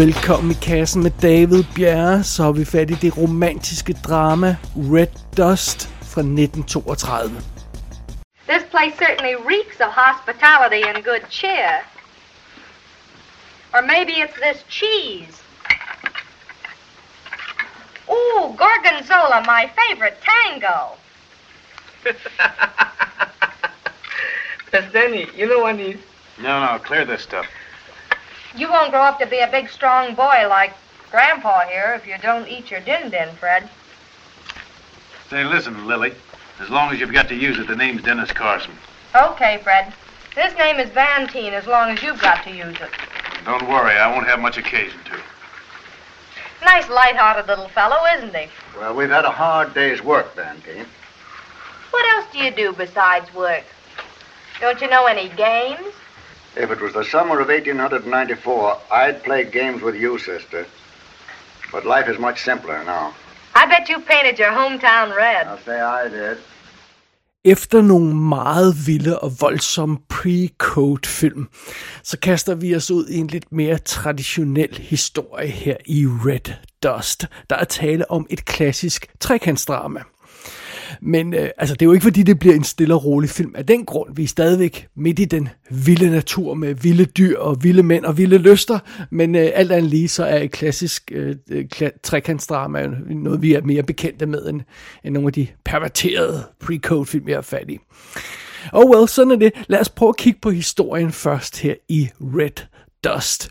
Velkommen i kassen med David Bjerre, så har vi fat i det romantiske drama Red Dust fra 1932. This place certainly reeks of hospitality and good cheer. Or maybe it's this cheese. Ooh, gorgonzola, my favorite tango. Denny, you know I need... No, no, clear this stuff. You won't grow up to be a big, strong boy like Grandpa here if you don't eat your din-din, Fred. Say, listen, Lily. As long as you've got to use it, the name's Dennis Carson. Okay, Fred. This name is Vantine as long as you've got to use it. Don't worry, I won't have much occasion to. Nice, light-hearted little fellow, isn't he? Well, we've had a hard day's work, Vantine. What else do you do besides work? Don't you know any games? If it was the summer of 1894, I'd play games with you, sister. But life is much simpler now. I bet you painted your hometown red. I'll say I did. Efter nogle meget vilde og voldsomme pre-code film, så kaster vi os ud i en lidt mere traditionel historie her i Red Dust. Der er tale om et klassisk trekantsdrama. Men øh, altså, det er jo ikke fordi, det bliver en stille og rolig film af den grund. Vi er stadigvæk midt i den vilde natur med vilde dyr og vilde mænd og vilde lyster. Men øh, alt andet lige, så er et klassisk øh, øh trekantsdrama noget, vi er mere bekendte med end, end nogle af de perverterede pre-code film, vi har fat i. Oh well, sådan er det. Lad os prøve at kigge på historien først her i Red Dust.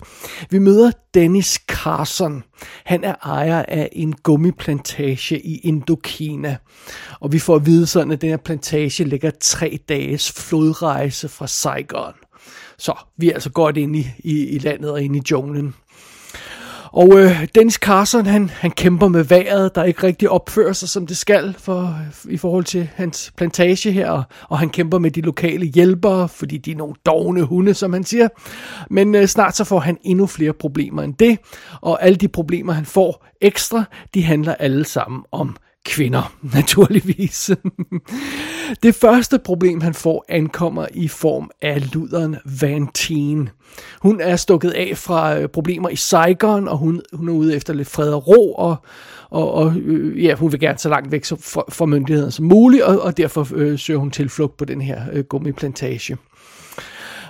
Vi møder Dennis Carson. Han er ejer af en gummiplantage i Indokina. Og vi får at vide sådan, at den her plantage ligger tre dages flodrejse fra Saigon. Så vi er altså godt inde i, i, i landet og inde i junglen. Og øh, Dennis Carson, han, han kæmper med vejret, der ikke rigtig opfører sig, som det skal for, i forhold til hans plantage her. Og, og han kæmper med de lokale hjælpere, fordi de er nogle dogne hunde, som han siger. Men øh, snart så får han endnu flere problemer end det. Og alle de problemer, han får ekstra, de handler alle sammen om kvinder, naturligvis. det første problem, han får, ankommer i form af luderen Vantine. Hun er stukket af fra øh, problemer i Saigon, og hun, hun er ude efter lidt fred og ro, og, og, og øh, ja, hun vil gerne så langt væk fra myndighederne som muligt, og, og derfor øh, søger hun tilflugt på den her øh, gummiplantage.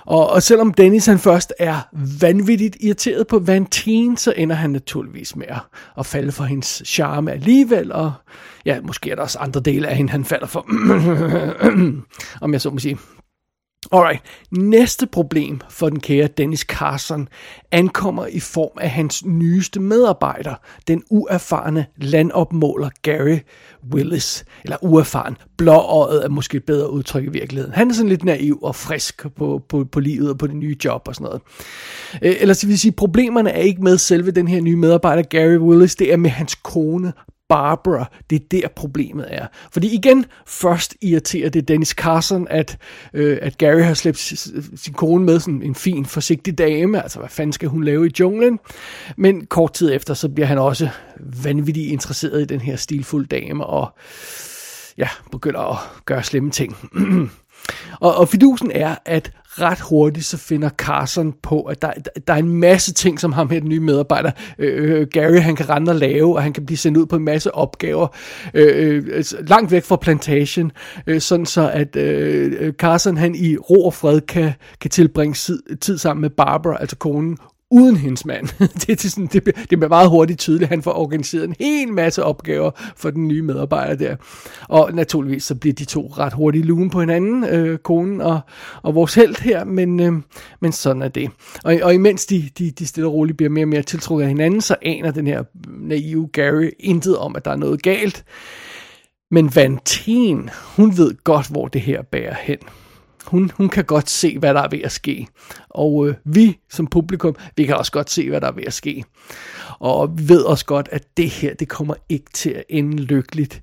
Og, og selvom Dennis han først er vanvittigt irriteret på Vantine, så ender han naturligvis med at, at falde for hendes charme alligevel, og ja, måske er der også andre dele af hende, han falder for, om jeg så må sige. Alright, næste problem for den kære Dennis Carson ankommer i form af hans nyeste medarbejder, den uerfarne landopmåler Gary Willis. Eller uerfaren, blåøjet er måske et bedre udtryk i virkeligheden. Han er sådan lidt naiv og frisk på, på, på livet og på det nye job og sådan noget. Øh, Eller så vil sige, problemerne er ikke med selve den her nye medarbejder Gary Willis, det er med hans kone Barbara. Det er der problemet er. Fordi igen, først irriterer det Dennis Carson, at, øh, at Gary har slæbt sin kone med sådan en fin, forsigtig dame. Altså, hvad fanden skal hun lave i junglen? Men kort tid efter, så bliver han også vanvittigt interesseret i den her stilfulde dame, og ja, begynder at gøre slemme ting. Og, og fidusen er, at ret hurtigt så finder Carson på, at der, der er en masse ting, som ham her, den nye medarbejder, øh, øh, Gary, han kan rende og lave, og han kan blive sendt ud på en masse opgaver, øh, øh, altså langt væk fra plantation, øh, sådan så at øh, øh, Carson, han i ro og fred kan, kan tilbringe tid, tid sammen med Barbara, altså konen, uden hendes mand. det, er sådan, det, det bliver meget hurtigt tydeligt, at han får organiseret en hel masse opgaver for den nye medarbejder der. Og naturligvis så bliver de to ret hurtigt lune på hinanden, øh, konen og, og vores held her, men, øh, men sådan er det. Og, og imens de, de, de stille og roligt bliver mere og mere tiltrukket af hinanden, så aner den her naive Gary intet om, at der er noget galt. Men Vantine, hun ved godt, hvor det her bærer hen hun, hun kan godt se, hvad der er ved at ske. Og øh, vi som publikum, vi kan også godt se, hvad der er ved at ske. Og vi ved også godt, at det her, det kommer ikke til at ende lykkeligt.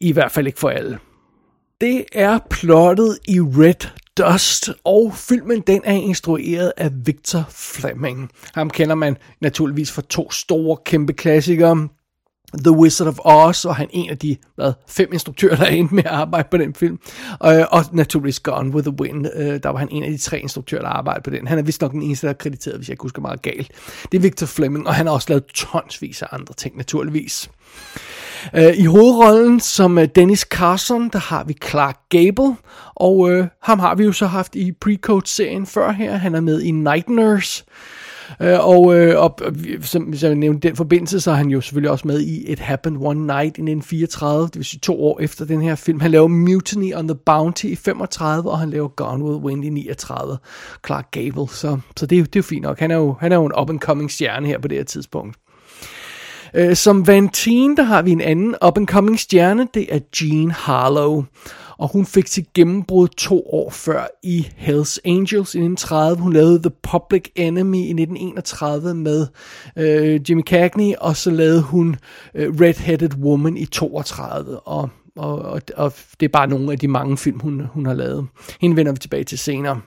I hvert fald ikke for alle. Det er plottet i Red Dust, og filmen den er instrueret af Victor Fleming. Ham kender man naturligvis for to store kæmpe klassikere, The Wizard of Oz, og han er en af de hvad, fem instruktører, der er med at arbejde på den film. Og, og naturligvis Gone with the Wind, øh, der var han en af de tre instruktører, der arbejdede på den. Han er vist nok den eneste, der er krediteret, hvis jeg ikke husker meget galt. Det er Victor Fleming, og han har også lavet tonsvis af andre ting, naturligvis. Øh, I hovedrollen som øh, Dennis Carson, der har vi Clark Gable, og øh, ham har vi jo så haft i Pre-Code-serien før her. Han er med i Night Nurse, Øh, Øh, og, øh, og som, som jeg nævnte den forbindelse, så er han jo selvfølgelig også med i It Happened One Night i 1934, det vil sige to år efter den her film. Han laver Mutiny on the Bounty i 35, og han laver Gone with Wind i 39. Clark Gable, så, så det, det er jo fint nok. Han er jo, han er jo en up-and-coming stjerne her på det her tidspunkt. Øh, som som Vantine, der har vi en anden up-and-coming stjerne, det er Gene Harlow og hun fik sit gennembrud to år før i Hells Angels i 1930. Hun lavede The Public Enemy i 1931 med øh, Jimmy Cagney, og så lavede hun øh, Red-Headed Woman i 32, og, og, og, og det er bare nogle af de mange film, hun, hun har lavet. Hende vender vi tilbage til senere.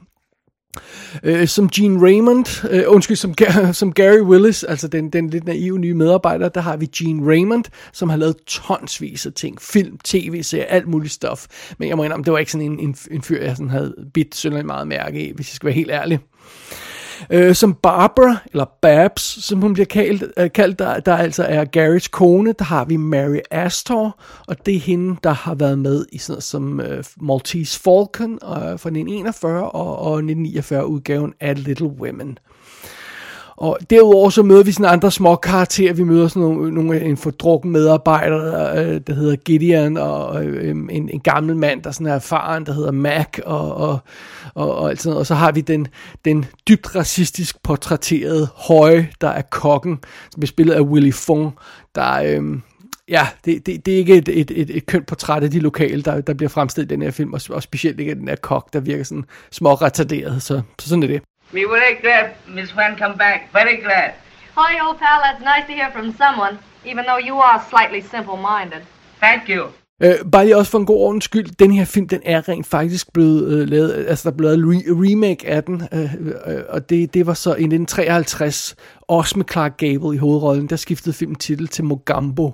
Øh, som Gene Raymond, øh, undskyld, som, som Gary Willis, altså den, den lidt naive nye medarbejder, der har vi Gene Raymond, som har lavet tonsvis af ting, film, tv-serier, alt muligt stof. Men jeg må indrømme, det var ikke sådan en, en, en fyr, jeg sådan havde bidt synderligt meget mærke i, hvis jeg skal være helt ærlig. Øh, Øh, som Barbara, eller Babs, som hun bliver kaldt, øh, kaldt der, der altså er Garys kone, der har vi Mary Astor, og det er hende, der har været med i sådan noget som øh, Maltese Falcon øh, fra 1941 og, og 1949 udgaven af Little Women. Og derudover så møder vi sådan andre små karakterer. Vi møder sådan nogle, nogle en fordrukken medarbejder, øh, der hedder Gideon, og øh, en, en gammel mand, der sådan er erfaren, der hedder Mac, og, og, og, og alt sådan noget. Og så har vi den, den dybt racistisk portrætterede høje, der er kokken, som er spillet af Willy Fong, der... Øh, ja, det, det, det er ikke et, et, et, et kønt portræt af de lokale, der, der bliver fremstillet i den her film, og, og specielt ikke den her kok, der virker sådan små retarderet, så, så sådan er det. Me very glad Miss Wan come back. Very glad. Hi, old pal. That's nice to hear from someone, even though you are slightly simple-minded. Thank you. Øh, bare lige også for en god ordens skyld, den her film, den er rent faktisk blevet øh, lavet, altså der er blevet re- remake af den, øh, øh, og det, det var så i 1953, også med Clark Gable i hovedrollen, der skiftede filmen titel til Mogambo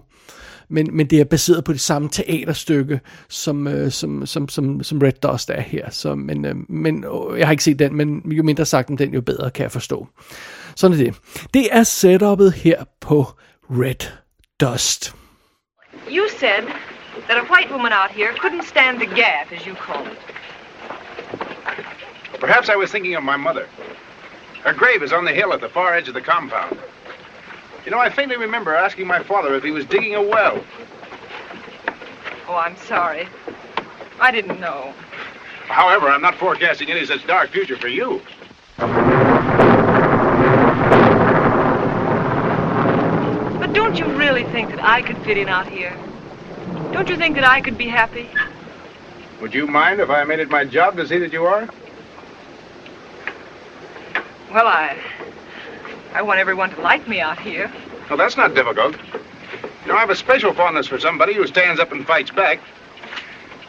men, men det er baseret på det samme teaterstykke, som, øh, som, som, som, som Red Dust er her. Så, men, øh, men øh, jeg har ikke set den, men jo mindre sagt om den, jo bedre kan jeg forstå. Sådan er det. Det er setupet her på Red Dust. You said that a white woman out here couldn't stand the gap, as you call it. Perhaps I was thinking of my mother. Her grave is on the hill at the far edge of the compound. You know, I faintly remember asking my father if he was digging a well. Oh, I'm sorry. I didn't know. However, I'm not forecasting any such dark future for you. But don't you really think that I could fit in out here? Don't you think that I could be happy? Would you mind if I made it my job to see that you are? Well, I I want everyone to like me out here. Well, that's not difficult. You know, I have a special fondness for somebody who stands up and fights back.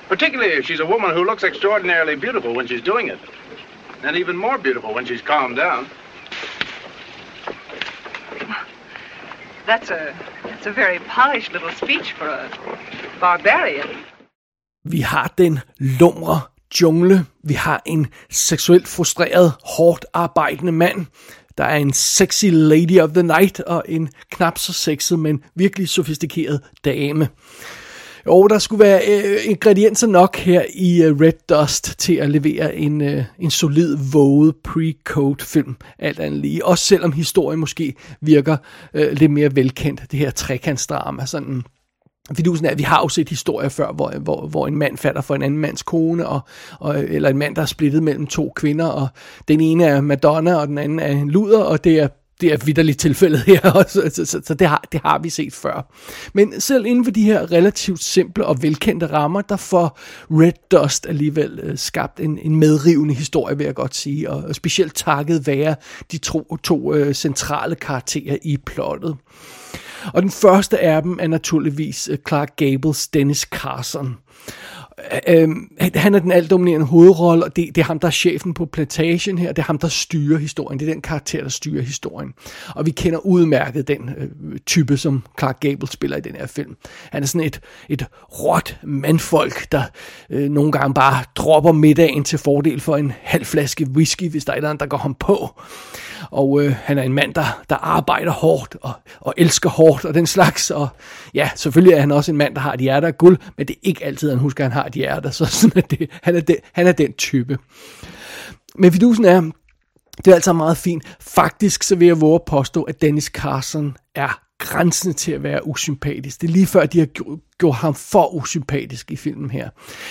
Particularly if she's a woman who looks extraordinarily beautiful when she's doing it. And even more beautiful when she's calmed down. That's a that's a very polished little speech for a barbarian. Vi har den lumre jungle. Vi har en seksuelt frustreret, hårdt arbejdende mand. Der er en sexy lady of the night og en knap så sexet, men virkelig sofistikeret dame. Og der skulle være øh, ingredienser nok her i øh, Red Dust til at levere en, øh, en solid, våget pre-code film, alt andet lige. Også selvom historien måske virker øh, lidt mere velkendt, det her trekantsdrama, sådan Fidusen er, at vi har jo set historier før, hvor, hvor, hvor en mand falder for en anden mands kone, og, og, eller en mand, der er splittet mellem to kvinder, og den ene er Madonna, og den anden er en luder, og det er det er vidderligt tilfældet her, så, så, så, så det, har, det har vi set før. Men selv inden for de her relativt simple og velkendte rammer, der får Red Dust alligevel øh, skabt en, en medrivende historie, vil jeg godt sige, og, og specielt takket være de to, to øh, centrale karakterer i plottet. Og den første af dem er naturligvis øh, Clark Gables Dennis Carson. Øh, han er den altdominerende hovedrolle, og det, det er ham, der er chefen på plantagen her. Det er ham, der styrer historien. Det er den karakter, der styrer historien. Og vi kender udmærket den øh, type, som Clark Gable spiller i den her film. Han er sådan et, et råt mandfolk, der øh, nogle gange bare dropper middagen til fordel for en halv flaske whisky, hvis der er andet, der går ham på. Og øh, han er en mand, der, der arbejder hårdt og, og elsker hårdt og den slags. Og ja, selvfølgelig er han også en mand, der har et hjerte af guld, men det er ikke altid, han husker, at han har et hjerte. Så sådan er det. Han, er den, han er den type. Men vidusen er, det er altså meget fint. Faktisk så vil jeg våge at påstå, at Dennis Carson er grænsen til at være usympatisk. Det er lige før, de har gjorde ham for usympatisk i filmen her.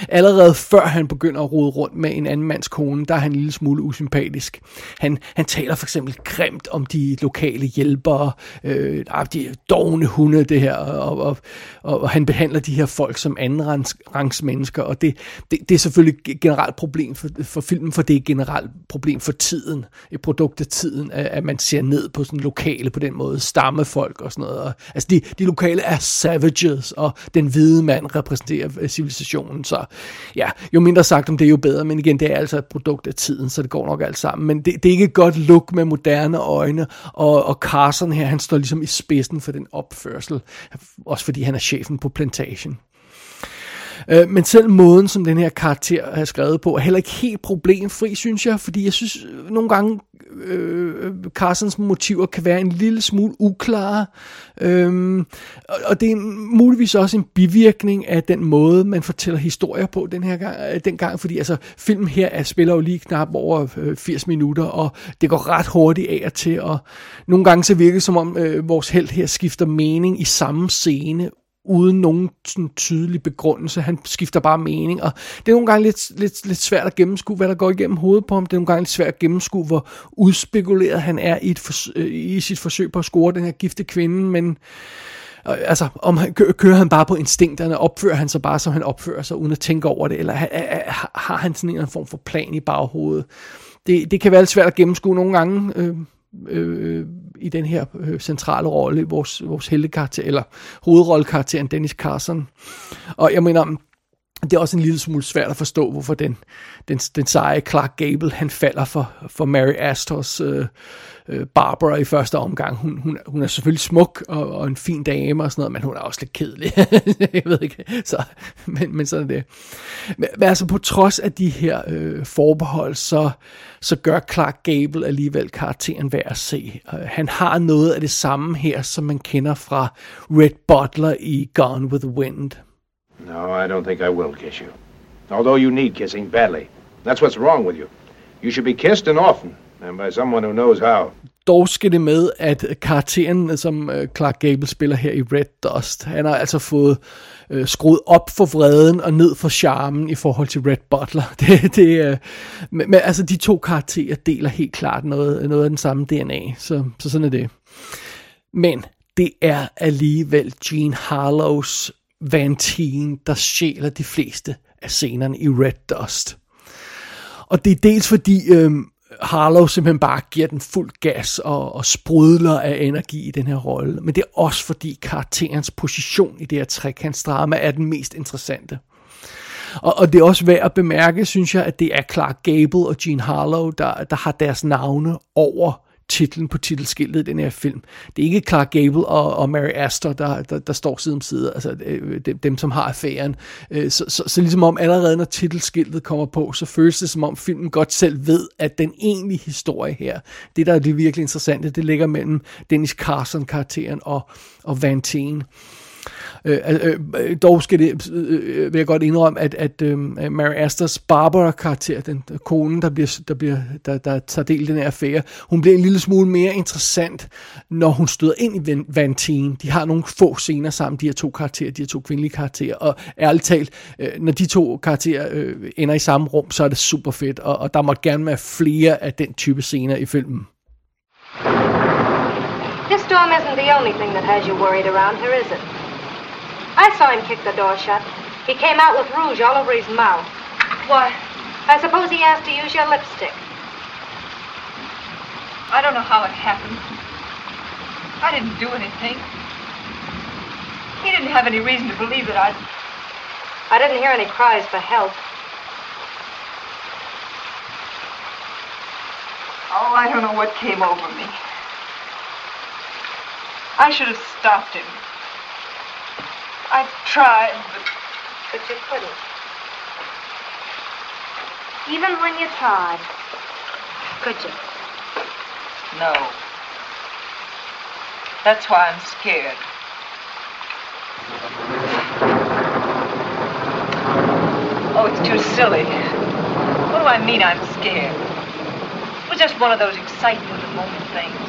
Allerede før han begynder at rode rundt med en anden mands kone, der er han en lille smule usympatisk. Han, han taler for eksempel grimt om de lokale hjælpere, øh, de dogne hunde, det her, og, og, og, og han behandler de her folk som andenrangs rangs mennesker, og det, det, det er selvfølgelig et generelt problem for, for filmen, for det er et generelt problem for tiden, et produkt af tiden, at, at man ser ned på sådan lokale på den måde, stammefolk og sådan noget. Og, altså de, de lokale er savages, og den hvide mand repræsenterer øh, civilisationen. Så ja, jo mindre sagt om det, jo bedre. Men igen, det er altså et produkt af tiden, så det går nok alt sammen. Men det, det er ikke et godt look med moderne øjne. Og, og Carson her, han står ligesom i spidsen for den opførsel. Også fordi han er chefen på plantagen. Øh, men selv måden, som den her karakter er skrevet på, er heller ikke helt problemfri, synes jeg, fordi jeg synes øh, nogle gange, øh, Carsons motiver kan være en lille smule uklare, øh, og det er muligvis også en bivirkning af den måde, man fortæller historier på den her gang, øh, den gang. Fordi altså, filmen her er, spiller jo lige knap over øh, 80 minutter, og det går ret hurtigt af og til, og nogle gange så virker det som om øh, vores held her skifter mening i samme scene, uden nogen sådan tydelig begrundelse. Han skifter bare mening, og det er nogle gange lidt, lidt, lidt svært at gennemskue, hvad der går igennem hovedet på ham. Det er nogle gange lidt svært at gennemskue, hvor udspekuleret han er i, et for, øh, i sit forsøg på at score den her gifte kvinde, men øh, altså, om han, kører han bare på instinkterne, opfører han sig bare, som han opfører sig, uden at tænke over det, eller har han sådan en form for plan i baghovedet. Det, det kan være lidt svært at gennemskue nogle gange, øh, øh, i den her øh, centrale rolle, vores, vores heldekarakter, eller hovedrollekarakteren Dennis Carson. Og jeg mener, det er også en lille smule svært at forstå, hvorfor den, den, den seje Clark Gable, han falder for, for Mary Astors øh, øh, Barbara i første omgang. Hun, hun, hun er selvfølgelig smuk og, og en fin dame og sådan noget, men hun er også lidt kedelig. jeg ved ikke, så, men, men sådan er det. Men, men altså på trods af de her øh, forbehold, så, så gør Clark Gable alligevel karakteren værd at se. Uh, han har noget af det samme her, som man kender fra Red Butler i Gone with the Wind. No, I don't think I will kiss you. Although you need kissing badly. That's what's wrong with you. You should be kissed and often, and by someone who knows how. Dog skal det med, at karakteren, som øh, Clark Gable spiller her i Red Dust, han har altså fået øh, skruet op for vreden og ned for charmen i forhold til Red Butler. Det, det, øh, men, men altså, de to karakterer deler helt klart noget, noget af den samme DNA, så, så sådan er det. Men det er alligevel Gene Harlows Vantine, der sjæler de fleste af scenerne i Red Dust. Og det er dels fordi øh, Harlow simpelthen bare giver den fuld gas og, og sprudler af energi i den her rolle, men det er også fordi karakterens position i det her trekantsdrama er den mest interessante. Og, og det er også værd at bemærke, synes jeg, at det er Clark Gable og Gene Harlow, der, der har deres navne over titlen på titelskiltet i den her film. Det er ikke Clark Gable og, og Mary Astor, der, der, der står side om side, altså øh, dem, dem som har affæren. Øh, så, så, så ligesom om allerede når titelskiltet kommer på, så føles det som om filmen godt selv ved, at den egentlige historie her, det der er det virkelig interessante, det ligger mellem Dennis Carson-karakteren og, og Van Teen. Øh, øh, øh, dog skal det, øh, øh, vil jeg godt indrømme, at, at øh, Mary Asters Barbara-karakter, den kone, der, bliver, der, bliver, der, der tager del i den her affære, hun bliver en lille smule mere interessant, når hun støder ind i Vantine. De har nogle få scener sammen, de her to karakterer, de her to kvindelige karakterer, og ærligt talt, øh, når de to karakterer øh, ender i samme rum, så er det super fedt, og, og der må gerne være flere af den type scener i filmen. This storm isn't the only thing that has you worried around here, is it? I saw him kick the door shut. He came out with rouge all over his mouth. Why? I suppose he asked to use your lipstick. I don't know how it happened. I didn't do anything. He didn't have any reason to believe that I'd... I didn't hear any cries for help. Oh, I don't know what came over me. I should have stopped him. I tried, but But you couldn't. Even when you tried. Could you? no. That's why I'm scared. Oh, it's too silly. What do I mean I'm scared? It was just one of those excitement of the moment things.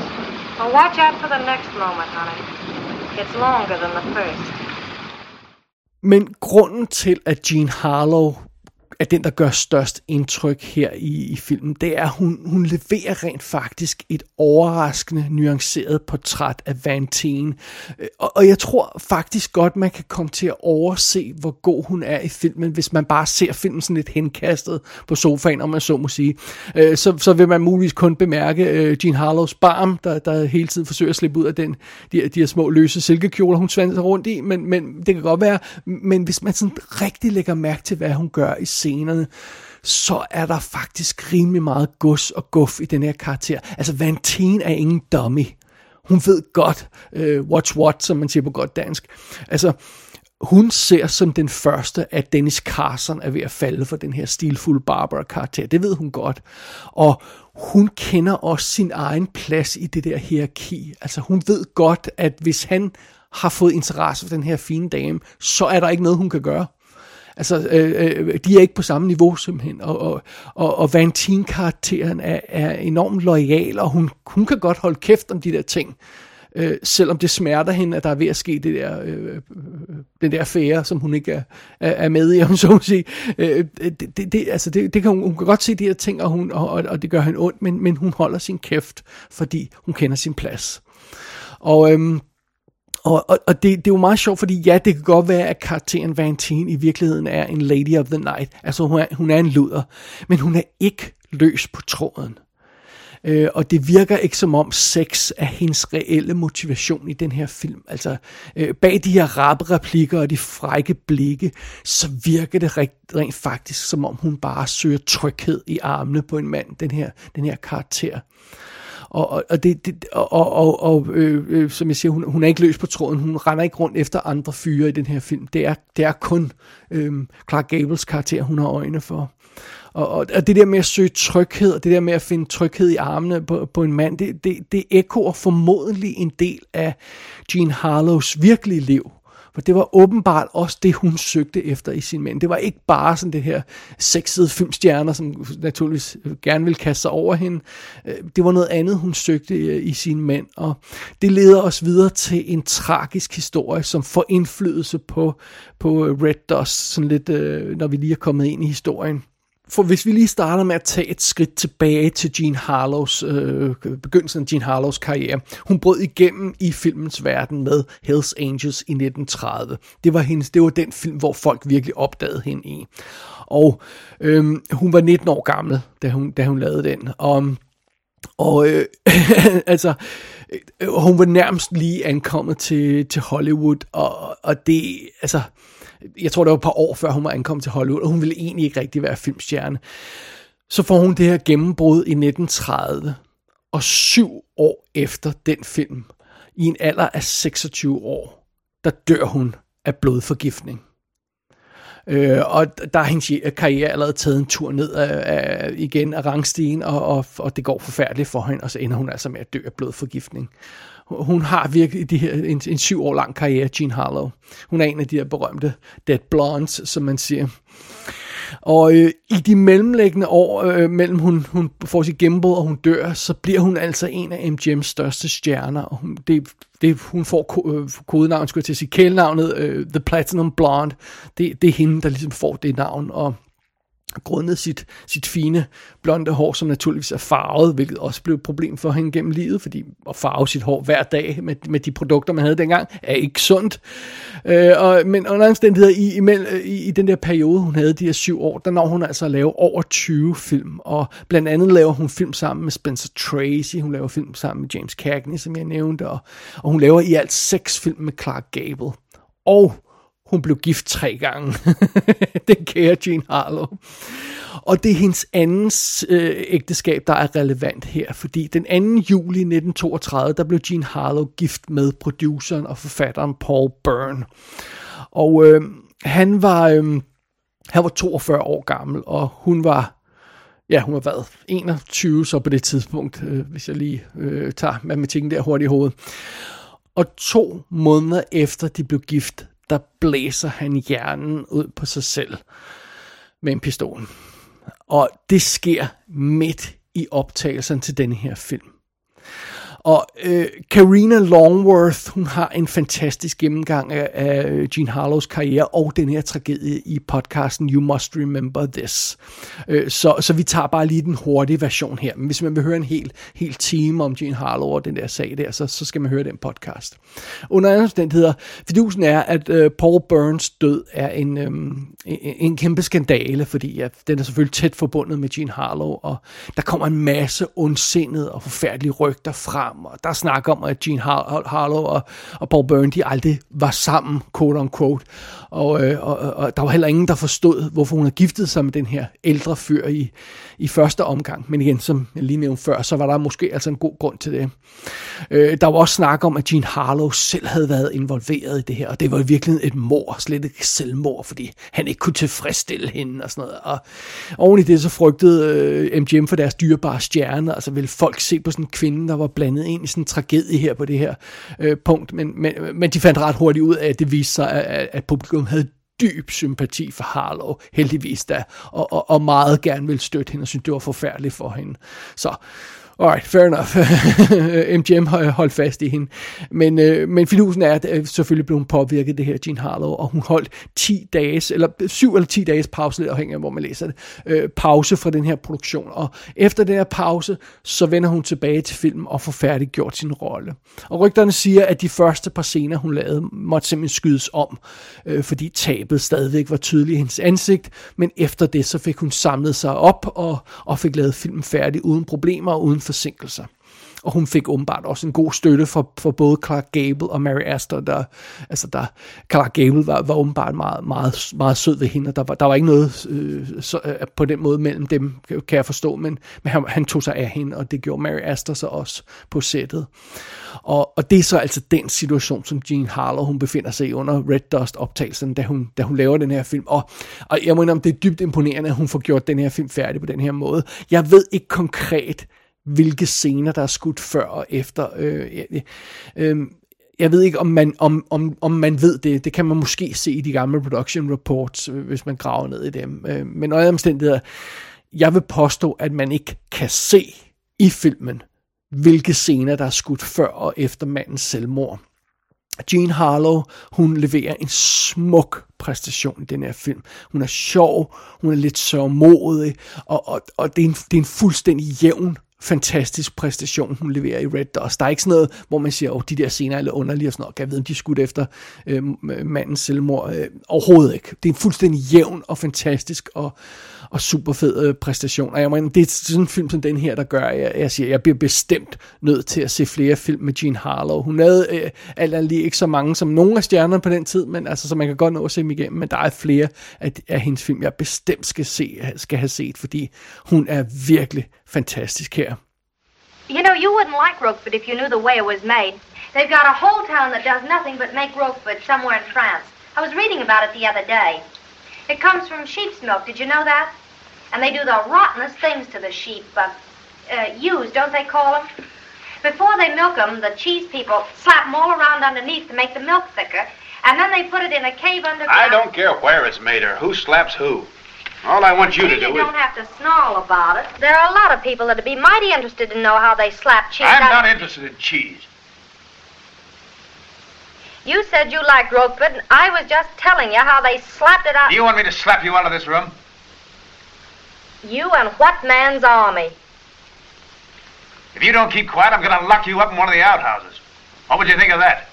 Well, watch out for the next moment, honey. It's longer than the first. Men grunden til, at Jean Harlow er den, der gør størst indtryk her i, i filmen, det er, at hun, hun leverer rent faktisk et overraskende, nuanceret portræt af Vantine. Teen. Øh, og, og jeg tror faktisk godt, man kan komme til at overse, hvor god hun er i filmen, hvis man bare ser filmen sådan lidt henkastet på sofaen, om man så må sige. Øh, Så, så vil man muligvis kun bemærke øh, Jean Harlows barm, der, der hele tiden forsøger at slippe ud af den, de, de her små løse silkekjoler, hun svanser rundt i, men, men det kan godt være, men hvis man sådan rigtig lægger mærke til, hvad hun gør i scenerne, så er der faktisk rimelig meget gods og guf i den her karakter. Altså, Vantine er ingen dummy. Hun ved godt, uh, what's what, som man siger på godt dansk. Altså, hun ser som den første, at Dennis Carson er ved at falde for den her stilfulde Barbara-karakter. Det ved hun godt. Og hun kender også sin egen plads i det der hierarki. Altså, hun ved godt, at hvis han har fået interesse for den her fine dame, så er der ikke noget, hun kan gøre. Altså, øh, øh, de er ikke på samme niveau simpelthen, og, og, og, og Vantine-karakteren er, er enormt lojal, og hun, hun kan godt holde kæft om de der ting, øh, selvom det smerter hende, at der er ved at ske det der, øh, øh, den der affære, som hun ikke er, er, er med i, om så må sige. Øh, det, det, det, altså det, det kan hun, hun kan godt se de her ting, og, hun, og, og det gør hende ondt, men, men hun holder sin kæft, fordi hun kender sin plads. Og... Øh, og, og, og det, det er jo meget sjovt, fordi ja, det kan godt være, at karakteren Vantine i virkeligheden er en Lady of the Night. Altså hun er, hun er en luder, men hun er ikke løs på tråden. Øh, og det virker ikke som om sex er hendes reelle motivation i den her film. Altså øh, bag de her rappe replikker og de frække blikke, så virker det rent, rent faktisk som om hun bare søger tryghed i armene på en mand, den her, den her karakter. Og, og, og, det, det, og, og, og øh, øh, som jeg siger, hun, hun er ikke løs på tråden. Hun render ikke rundt efter andre fyre i den her film. Det er, det er kun øh, Clark Gables karakter, hun har øjne for. Og, og, og det der med at søge tryghed, og det der med at finde tryghed i armene på, på en mand, det, det, det ekoer formodentlig en del af Jean Harlows virkelige liv. For det var åbenbart også det, hun søgte efter i sin mænd. Det var ikke bare sådan det her sexede filmstjerner, som naturligvis gerne ville kaste sig over hende. Øh, det var noget andet, hun søgte øh, i sin mænd. Og det leder os videre til en tragisk historie, som får indflydelse på, på Red Dust, sådan lidt, øh, når vi lige er kommet ind i historien. For hvis vi lige starter med at tage et skridt tilbage til Jean Harlows, øh, begyndelsen af Jean Harlows karriere. Hun brød igennem i filmens verden med Hells Angels i 1930. Det var, hendes, det var den film, hvor folk virkelig opdagede hende i. Og øh, hun var 19 år gammel, da hun, da hun lavede den. Og og øh, altså, øh, hun var nærmest lige ankommet til, til Hollywood, og, og det, altså, jeg tror det var et par år før hun var ankommet til Hollywood, og hun ville egentlig ikke rigtig være filmstjerne. Så får hun det her gennembrud i 1930, og syv år efter den film, i en alder af 26 år, der dør hun af blodforgiftning. Øh, og der er hendes karriere allerede taget en tur ned af, af, igen af rangstigen, og, og, og det går forfærdeligt for hende, og så ender hun altså med at dø af blodforgiftning. Hun har virkelig de her, en, en syv år lang karriere, Jean Harlow. Hun er en af de her berømte dead blondes, som man siger. Og øh, i de mellemlæggende år, øh, mellem hun, hun får sit gennembrud og hun dør, så bliver hun altså en af MGM's største stjerner. Og hun, det, det, hun får ko, øh, kodenavnet, skulle jeg til at sige, kælenavnet øh, The Platinum Blonde. Det, det er hende, der ligesom får det navn, og grundet sit, sit fine blonde hår, som naturligvis er farvet, hvilket også blev et problem for hende gennem livet, fordi at farve sit hår hver dag med, med de produkter, man havde dengang, er ikke sundt. Øh, og, men under omstændigheder, i, i, i, i den der periode, hun havde de her syv år, der når hun altså at lave over 20 film, og blandt andet laver hun film sammen med Spencer Tracy, hun laver film sammen med James Cagney, som jeg nævnte, og, og hun laver i alt seks film med Clark Gable. Og hun blev gift tre gange. den kære Jean Harlow. Og det er hendes andens øh, ægteskab, der er relevant her, fordi den 2. juli 1932, der blev Jean Harlow gift med produceren og forfatteren Paul Byrne. Og øh, han var... Øh, han var 42 år gammel, og hun var ja, hun var været 21 så på det tidspunkt, øh, hvis jeg lige øh, tager matematikken der hurtigt i hovedet. Og to måneder efter de blev gift, der blæser han hjernen ud på sig selv med en pistol. Og det sker midt i optagelsen til denne her film. Og øh, Karina Longworth, hun har en fantastisk gennemgang af, af Gene Harlows karriere og den her tragedie i podcasten You Must Remember This. Øh, så, så vi tager bare lige den hurtige version her. Men hvis man vil høre en hel, hel time om Gene Harlow og den der sag der, så, så skal man høre den podcast. Under andre omstændigheder, fidusen er, at øh, Paul Burns død er en, øh, en, en kæmpe skandale, fordi ja, den er selvfølgelig tæt forbundet med Gene Harlow, og der kommer en masse ondsindede og forfærdelige rygter frem sammen, og der snakker om, at Gene Har- Harlow og, og Paul Byrne, de aldrig var sammen, quote on quote. Og, øh, og, og der var heller ingen, der forstod, hvorfor hun havde giftet sig med den her ældre fyr i, i første omgang. Men igen, som jeg lige nævnte før, så var der måske altså en god grund til det. Øh, der var også snak om, at Jean Harlow selv havde været involveret i det her, og det var virkelig et mor, slet ikke selvmord, fordi han ikke kunne tilfredsstille hende og sådan noget. Og oven i det så frygtede øh, MGM for deres dyrebare stjerne, altså ville folk se på sådan en kvinde, der var blandet ind i sådan en tragedie her på det her øh, punkt, men, men, men de fandt ret hurtigt ud af, at det viste sig, at, at publikum havde dyb sympati for Harlow, heldigvis da, og, og, og meget gerne ville støtte hende, og syntes, det var forfærdeligt for hende. Så Alright, fair enough. MGM har holdt fast i hende. Men, øh, men fidusen er, at øh, selvfølgelig blev hun påvirket, det her Jean Harlow, og hun holdt 10 dages, eller 7 eller 10 dages pause, lidt afhængig af, hvor man læser det, øh, pause fra den her produktion. Og efter den her pause, så vender hun tilbage til filmen og får færdiggjort sin rolle. Og rygterne siger, at de første par scener, hun lavede, måtte simpelthen skydes om, øh, fordi tabet stadigvæk var tydeligt i hendes ansigt, men efter det, så fik hun samlet sig op og, og fik lavet filmen færdig uden problemer og uden forsinkelser. Og hun fik åbenbart også en god støtte for, for både Clark Gable og Mary Astor, der, altså der, Clark Gable var, var åbenbart meget, meget, meget sød ved hende, og der var, der var ikke noget øh, så, øh, på den måde mellem dem, kan jeg forstå, men, men han, han tog sig af hende, og det gjorde Mary Astor så også på sættet. Og, og det er så altså den situation, som Jean Harlow, hun befinder sig i under Red Dust-optagelsen, da hun, da hun laver den her film. Og, og jeg må indrømme, det er dybt imponerende, at hun får gjort den her film færdig på den her måde. Jeg ved ikke konkret, hvilke scener, der er skudt før og efter. Øh, øh, øh, jeg ved ikke, om man, om, om, om man ved det. Det kan man måske se i de gamle production reports, øh, hvis man graver ned i dem. Øh, men under omstændigheder, jeg vil påstå, at man ikke kan se i filmen, hvilke scener, der er skudt før og efter mandens selvmord. Jean Harlow, hun leverer en smuk præstation i den her film. Hun er sjov, hun er lidt sørmodig, og, og, og det, er en, det er en fuldstændig jævn fantastisk præstation, hun leverer i Red Dust. Der er ikke sådan noget, hvor man siger, at oh, de der scener er lidt underlige og sådan noget. Kan jeg vide, om de er skudt efter øh, mandens selvmord? Øh, overhovedet ikke. Det er en fuldstændig jævn og fantastisk og, og super fed øh, præstation. Og jeg mener, det er sådan en film som den her, der gør, at jeg, jeg siger, jeg bliver bestemt nødt til at se flere film med Jean Harlow. Hun havde øh, alt andet lige ikke så mange som nogle af stjernerne på den tid, men altså, så man kan godt nå at se dem igennem, men der er flere af, af hendes film, jeg bestemt skal, se, skal have set, fordi hun er virkelig fantastisk her. You know, you wouldn't like Roquefort but if you knew the way it was made. They've got a whole town that does nothing but make Roquefort somewhere in France. I was reading about it the other day. It comes from sheep's milk. Did you know that? And they do the rottenest things to the sheep. Uh, uh, ewes, don't they call them? Before they milk them, the cheese people slap them all around underneath to make the milk thicker. And then they put it in a cave underground. I don't care where it's made or who slaps who. All I want you to do you do don't have to snarl about it. There are a lot of people that'd be mighty interested to know how they slap cheese I'm out not interested in cheese. You said you liked Roquefort, and I was just telling you how they slapped it out. Do you want me to slap you out of this room? You and what man's army? If you don't keep quiet, I'm going to lock you up in one of the outhouses. What would you think of that?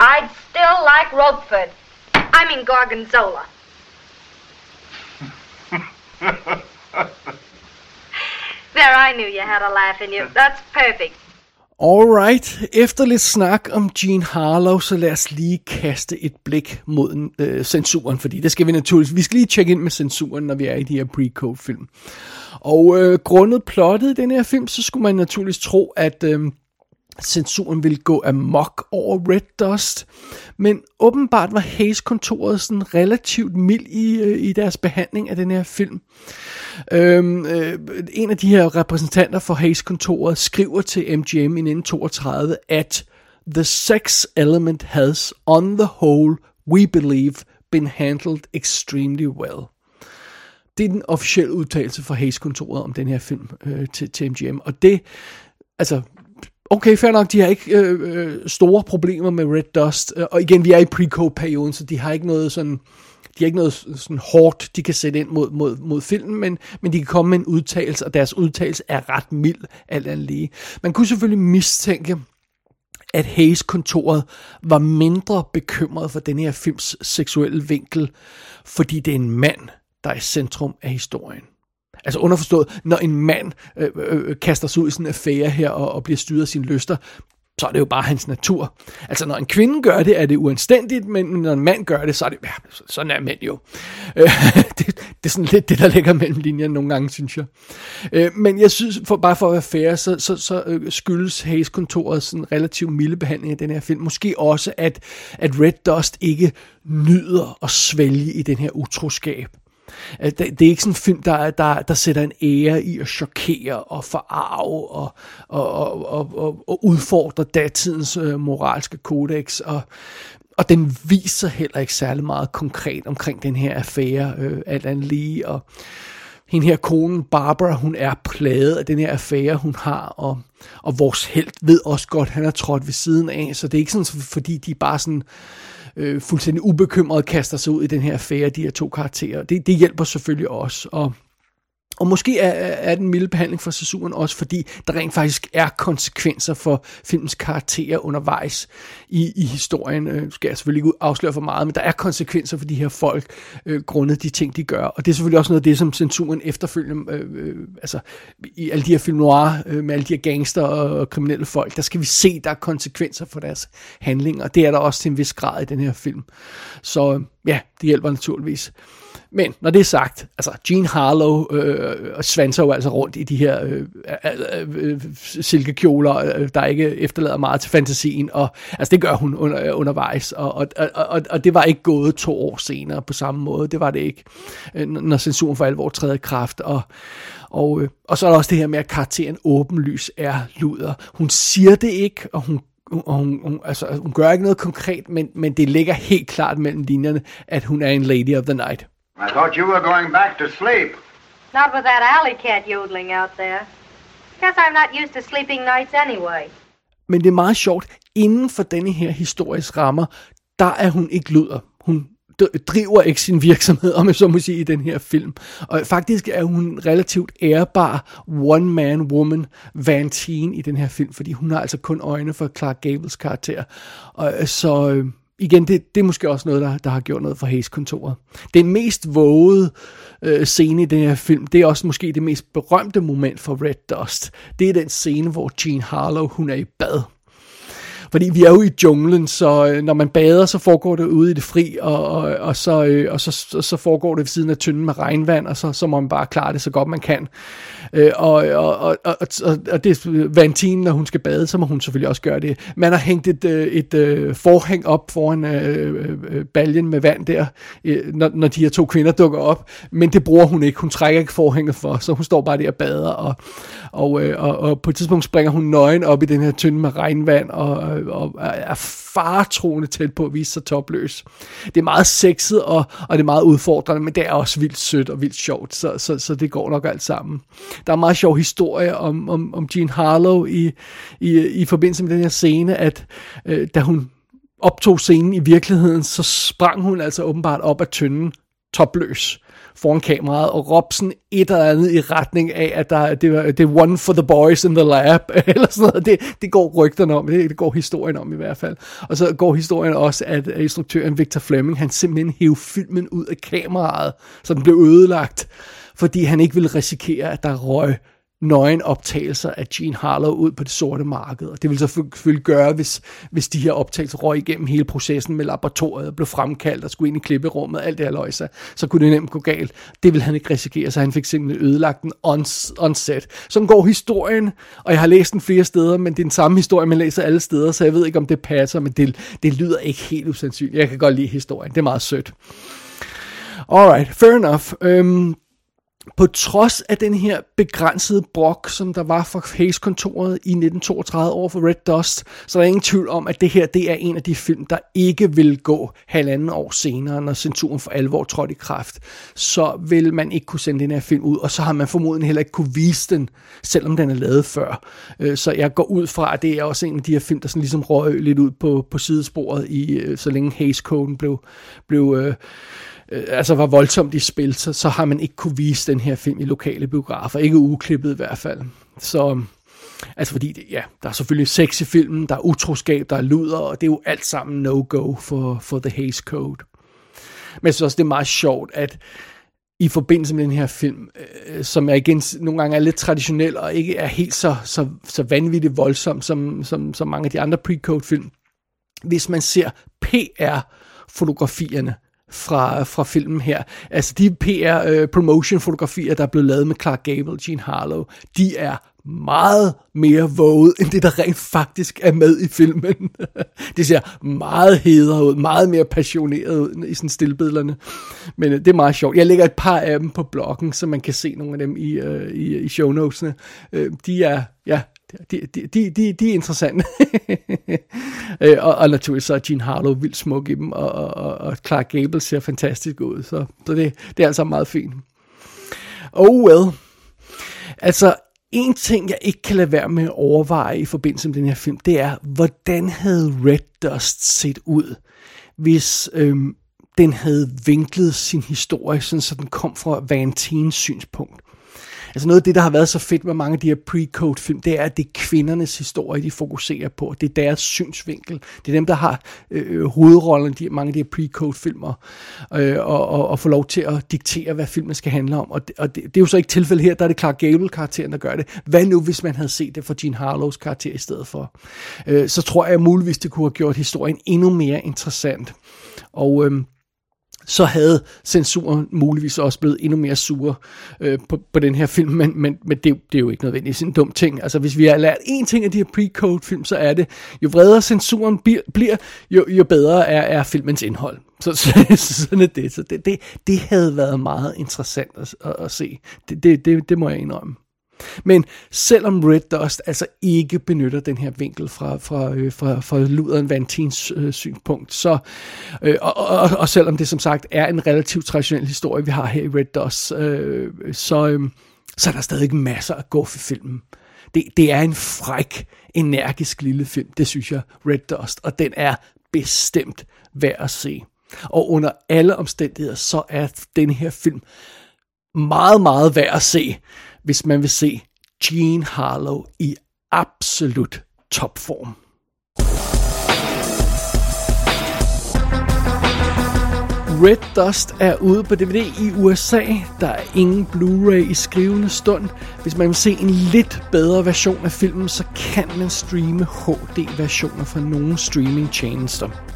I'd still like Roquefort. I mean Gorgonzola. There, I knew you had a laugh in you. That's perfect. Alright, efter lidt snak om Gene Harlow, så lad os lige kaste et blik mod øh, censuren, fordi det skal vi naturligvis, vi skal lige tjekke ind med censuren, når vi er i de her pre-code film. Og øh, grundet plottet i den her film, så skulle man naturligvis tro, at øh, censuren ville gå amok over Red Dust, men åbenbart var Hayes-kontoret sådan relativt mild i, øh, i deres behandling af den her film. Øhm, øh, en af de her repræsentanter for Hayes-kontoret skriver til MGM i 1932, at The sex element has, on the whole, we believe, been handled extremely well. Det er den officielle udtalelse fra Hayes-kontoret om den her film øh, til, til MGM, og det, altså, Okay, fair nok, de har ikke øh, øh store problemer med Red Dust, øh, og igen, vi er i pre-code-perioden, så de har ikke noget sådan, de har ikke noget sådan hårdt, de kan sætte ind mod, mod, mod filmen, men, men de kan komme med en udtalelse, og deres udtalelse er ret mild, alt andet lige. Man kunne selvfølgelig mistænke, at Hayes-kontoret var mindre bekymret for den her films seksuelle vinkel, fordi det er en mand, der er i centrum af historien. Altså underforstået, når en mand øh, øh, øh, kaster sig ud i sådan en affære her og, og bliver styret af sine lyster, så er det jo bare hans natur. Altså når en kvinde gør det, er det uanstændigt, men når en mand gør det, så er det, ja, sådan er mænd jo. Øh, det, det er sådan lidt det, der ligger mellem linjerne nogle gange, synes jeg. Øh, men jeg synes, for, bare for at være fair, så, så, så øh, skyldes Hayes-kontoret sådan relativt milde behandling af den her film. Måske også, at, at Red Dust ikke nyder at svælge i den her utroskab. Det, det er ikke sådan en film, der, der, der sætter en ære i at chokere og forarve og, og, og, og, og, og udfordre datidens øh, moralske kodex. Og, og den viser heller ikke særlig meget konkret omkring den her affære, øh, alt andet lige. Og hende her konen, Barbara, hun er plaget af den her affære, hun har, og, og vores held ved også godt, han er trådt ved siden af, så det er ikke sådan, fordi de bare sådan øh, fuldstændig ubekymret kaster sig ud i den her affære, de her to karakterer. Det, det hjælper selvfølgelig også, og og måske er, er den milde behandling for censuren også, fordi der rent faktisk er konsekvenser for filmens karakterer undervejs i, i historien. Øh, skal jeg selvfølgelig ikke afsløre for meget, men der er konsekvenser for de her folk, øh, grundet de ting, de gør. Og det er selvfølgelig også noget af det, som censuren efterfølgende, øh, øh, altså i alle de her film noir, øh, med alle de her gangster og, og kriminelle folk, der skal vi se, der er konsekvenser for deres handlinger. Og det er der også til en vis grad i den her film. Så øh, ja, det hjælper naturligvis. Men når det er sagt, altså Gene Harlow øh, svanser jo altså rundt i de her øh, øh, øh, silkekjoler, øh, der ikke efterlader meget til fantasien, og altså det gør hun under, øh, undervejs, og, og, og, og det var ikke gået to år senere på samme måde, det var det ikke, øh, når censuren for alvor træder i kraft, og, og, øh, og så er der også det her med, at karakteren åbenlys er luder. Hun siger det ikke, og hun og hun, hun, altså, hun gør ikke noget konkret, men, men det ligger helt klart mellem linjerne, at hun er en lady of the night. I thought you were going back to sleep. Not with that alley cat yodeling out there. Guess I'm not used to sleeping nights anyway. Men det er meget sjovt. Inden for denne her historiske rammer, der er hun ikke luder. Hun driver ikke sin virksomhed, om jeg så må sige, i den her film. Og faktisk er hun relativt ærbar one-man-woman Vantine i den her film, fordi hun har altså kun øjne for Clark Gables karakter. Og så øh, igen, det, det er måske også noget, der, der har gjort noget for Hayes-kontoret. Den mest vågede øh, scene i den her film, det er også måske det mest berømte moment for Red Dust. Det er den scene, hvor Jean Harlow, hun er i bad. Fordi vi er jo i junglen, så øh, når man bader, så foregår det ude i det fri, og, og, og, så, øh, og så, så, så foregår det ved siden af tynden med regnvand, og så, så må man bare klare det så godt man kan. Øh, og, og, og, og, og, og det er Vantine, når hun skal bade, så må hun selvfølgelig også gøre det. Man har hængt et, et, et forhæng op foran øh, øh, baljen med vand der, når, når de her to kvinder dukker op, men det bruger hun ikke. Hun trækker ikke forhænget for, så hun står bare der og bader, og, og, og, og på et tidspunkt springer hun nøgen op i den her tynde med regnvand, og, og er faretroende tæt på at vise sig topløs. Det er meget sexet, og, og det er meget udfordrende, men det er også vildt sødt og vildt sjovt, så, så, så det går nok alt sammen. Der er en meget sjov historie om, om, om Jean Harlow i, i, i forbindelse med den her scene, at øh, da hun optog scenen i virkeligheden, så sprang hun altså åbenbart op af tynden topløs foran kameraet og råbe sådan et eller andet i retning af, at der, det, var, det er one for the boys in the lab, eller sådan noget. Det, det går rygterne om, det, det går historien om i hvert fald. Og så går historien også, at instruktøren Victor Fleming, han simpelthen hævde filmen ud af kameraet, så den blev ødelagt, fordi han ikke ville risikere, at der røg nøgenoptagelser af Gene Harlow ud på det sorte marked. Og det ville så selvfølgelig gøre, hvis, hvis de her optagelser røg igennem hele processen med laboratoriet blev fremkaldt og skulle ind i klipperummet, alt det her løjse, så kunne det nemt gå galt. Det ville han ikke risikere, så han fik simpelthen ødelagt den on, on set. Sådan går historien, og jeg har læst den flere steder, men det er den samme historie, man læser alle steder, så jeg ved ikke, om det passer, men det, det lyder ikke helt usandsynligt. Jeg kan godt lide historien, det er meget sødt. Alright, fair enough. Øhm, på trods af den her begrænsede brok, som der var for Hayes-kontoret i 1932 over for Red Dust, så er der ingen tvivl om, at det her det er en af de film, der ikke vil gå halvanden år senere, når censuren for alvor trådte i kraft. Så vil man ikke kunne sende den her film ud, og så har man formodentlig heller ikke kunne vise den, selvom den er lavet før. Øh, så jeg går ud fra, at det er også en af de her film, der sådan ligesom røg lidt ud på, på sidesporet, i, øh, så længe Hayes-koden blev, blev øh, øh, altså var voldsomt i spil, så, så har man ikke kunne vise den her film i lokale biografer. Ikke uklippet i hvert fald. Så, um, altså fordi, det, ja, der er selvfølgelig sex i filmen, der er utroskab, der er luder, og det er jo alt sammen no-go for, for The Hays Code. Men jeg synes også, det er meget sjovt, at i forbindelse med den her film, øh, som er igen nogle gange er lidt traditionel, og ikke er helt så, så, så vanvittigt voldsom, som, som, som mange af de andre pre-code film, hvis man ser PR-fotografierne, fra, fra filmen her. Altså de PR-promotion-fotografier, øh, der er blevet lavet med Clark Gable, og Gene Harlow, de er meget mere våget, end det, der rent faktisk er med i filmen. det ser meget hedere ud, meget mere passioneret ud i sådan stillbillederne. Men øh, det er meget sjovt. Jeg lægger et par af dem på bloggen, så man kan se nogle af dem i, uh, i, i shownotesene. Uh, de er, ja, de, de, de, de, de er interessante. Øh, og, og naturligvis så er Gene Harlow vildt smuk i dem, og, og, og Clark Gable ser fantastisk ud, så, så det, det er altså meget fint. Oh well. Altså, en ting, jeg ikke kan lade være med at overveje i forbindelse med den her film, det er, hvordan havde Red Dust set ud, hvis øhm, den havde vinklet sin historie, sådan, så den kom fra Vantines synspunkt. Altså noget af det, der har været så fedt med mange af de her pre-code film, det er, at det er kvindernes historie, de fokuserer på. Det er deres synsvinkel. Det er dem, der har øh, øh hovedrollen i mange af de her pre-code filmer, øh, og, og, og får lov til at diktere, hvad filmen skal handle om. Og, det, og det, det er jo så ikke tilfældet her, der er det Clark Gable-karakteren, der gør det. Hvad nu, hvis man havde set det for Gene Harlows karakter i stedet for? Øh, så tror jeg muligvis, det kunne have gjort historien endnu mere interessant. Og... Øh, så havde censuren muligvis også blevet endnu mere sur øh, på, på den her film, men, men, men det, det er jo ikke nødvendigvis en dum ting. Altså hvis vi har lært én ting af de her pre-code film, så er det, jo vredere censuren bliver, jo, jo bedre er, er filmens indhold. Så, så, sådan er det. Så det, det, det havde været meget interessant at, at, at se. Det, det, det, det må jeg indrømme. Men selvom Red Dust altså ikke benytter den her vinkel fra, fra, øh, fra, fra Luderen Vantins øh, synspunkt, så, øh, og, og, og selvom det som sagt er en relativt traditionel historie, vi har her i Red Dust, øh, så, øh, så er der stadig masser at gå for filmen. Det, det er en fræk, energisk lille film, det synes jeg, Red Dust, og den er bestemt værd at se. Og under alle omstændigheder, så er den her film meget, meget værd at se hvis man vil se Gene Harlow i absolut topform. Red Dust er ude på DVD i USA. Der er ingen Blu-ray i skrivende stund. Hvis man vil se en lidt bedre version af filmen, så kan man streame HD-versioner fra nogle streaming-tjenester.